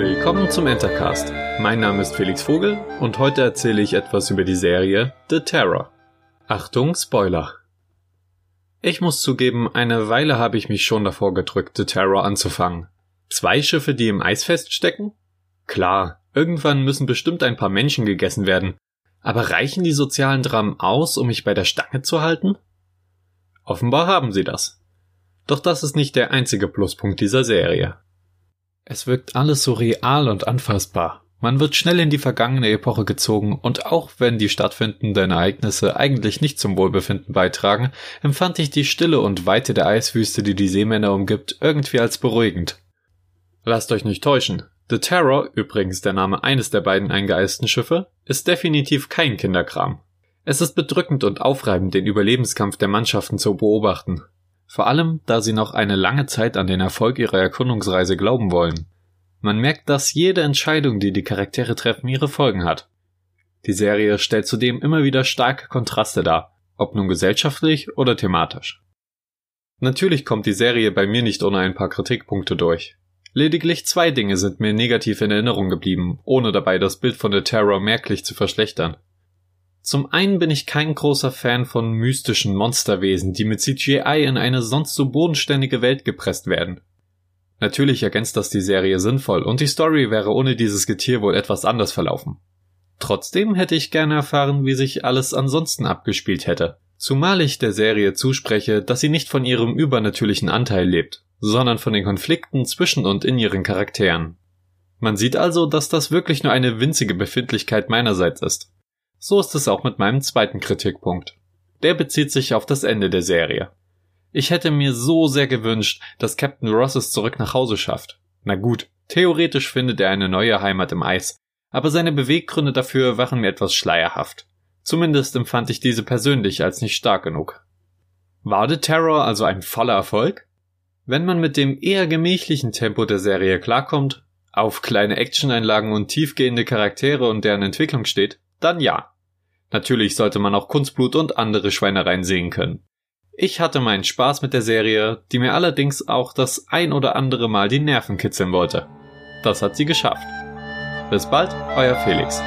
Willkommen zum Entercast. Mein Name ist Felix Vogel und heute erzähle ich etwas über die Serie The Terror. Achtung, Spoiler. Ich muss zugeben, eine Weile habe ich mich schon davor gedrückt, The Terror anzufangen. Zwei Schiffe, die im Eis feststecken? Klar, irgendwann müssen bestimmt ein paar Menschen gegessen werden. Aber reichen die sozialen Dramen aus, um mich bei der Stange zu halten? Offenbar haben sie das. Doch das ist nicht der einzige Pluspunkt dieser Serie. Es wirkt alles so real und anfassbar. Man wird schnell in die vergangene Epoche gezogen und auch wenn die stattfindenden Ereignisse eigentlich nicht zum Wohlbefinden beitragen, empfand ich die Stille und Weite der Eiswüste, die die Seemänner umgibt, irgendwie als beruhigend. Lasst euch nicht täuschen. The Terror, übrigens der Name eines der beiden eingeeisten Schiffe, ist definitiv kein Kinderkram. Es ist bedrückend und aufreibend, den Überlebenskampf der Mannschaften zu beobachten. Vor allem, da sie noch eine lange Zeit an den Erfolg ihrer Erkundungsreise glauben wollen. Man merkt, dass jede Entscheidung, die die Charaktere treffen, ihre Folgen hat. Die Serie stellt zudem immer wieder starke Kontraste dar, ob nun gesellschaftlich oder thematisch. Natürlich kommt die Serie bei mir nicht ohne ein paar Kritikpunkte durch. Lediglich zwei Dinge sind mir negativ in Erinnerung geblieben, ohne dabei das Bild von The Terror merklich zu verschlechtern. Zum einen bin ich kein großer Fan von mystischen Monsterwesen, die mit CGI in eine sonst so bodenständige Welt gepresst werden. Natürlich ergänzt das die Serie sinnvoll und die Story wäre ohne dieses Getier wohl etwas anders verlaufen. Trotzdem hätte ich gerne erfahren, wie sich alles ansonsten abgespielt hätte. Zumal ich der Serie zuspreche, dass sie nicht von ihrem übernatürlichen Anteil lebt, sondern von den Konflikten zwischen und in ihren Charakteren. Man sieht also, dass das wirklich nur eine winzige Befindlichkeit meinerseits ist. So ist es auch mit meinem zweiten Kritikpunkt. Der bezieht sich auf das Ende der Serie. Ich hätte mir so sehr gewünscht, dass Captain Ross es zurück nach Hause schafft. Na gut, theoretisch findet er eine neue Heimat im Eis, aber seine Beweggründe dafür waren mir etwas schleierhaft. Zumindest empfand ich diese persönlich als nicht stark genug. War The Terror also ein voller Erfolg? Wenn man mit dem eher gemächlichen Tempo der Serie klarkommt, auf kleine Actioneinlagen und tiefgehende Charaktere und deren Entwicklung steht, dann ja. Natürlich sollte man auch Kunstblut und andere Schweinereien sehen können. Ich hatte meinen Spaß mit der Serie, die mir allerdings auch das ein oder andere Mal die Nerven kitzeln wollte. Das hat sie geschafft. Bis bald, euer Felix.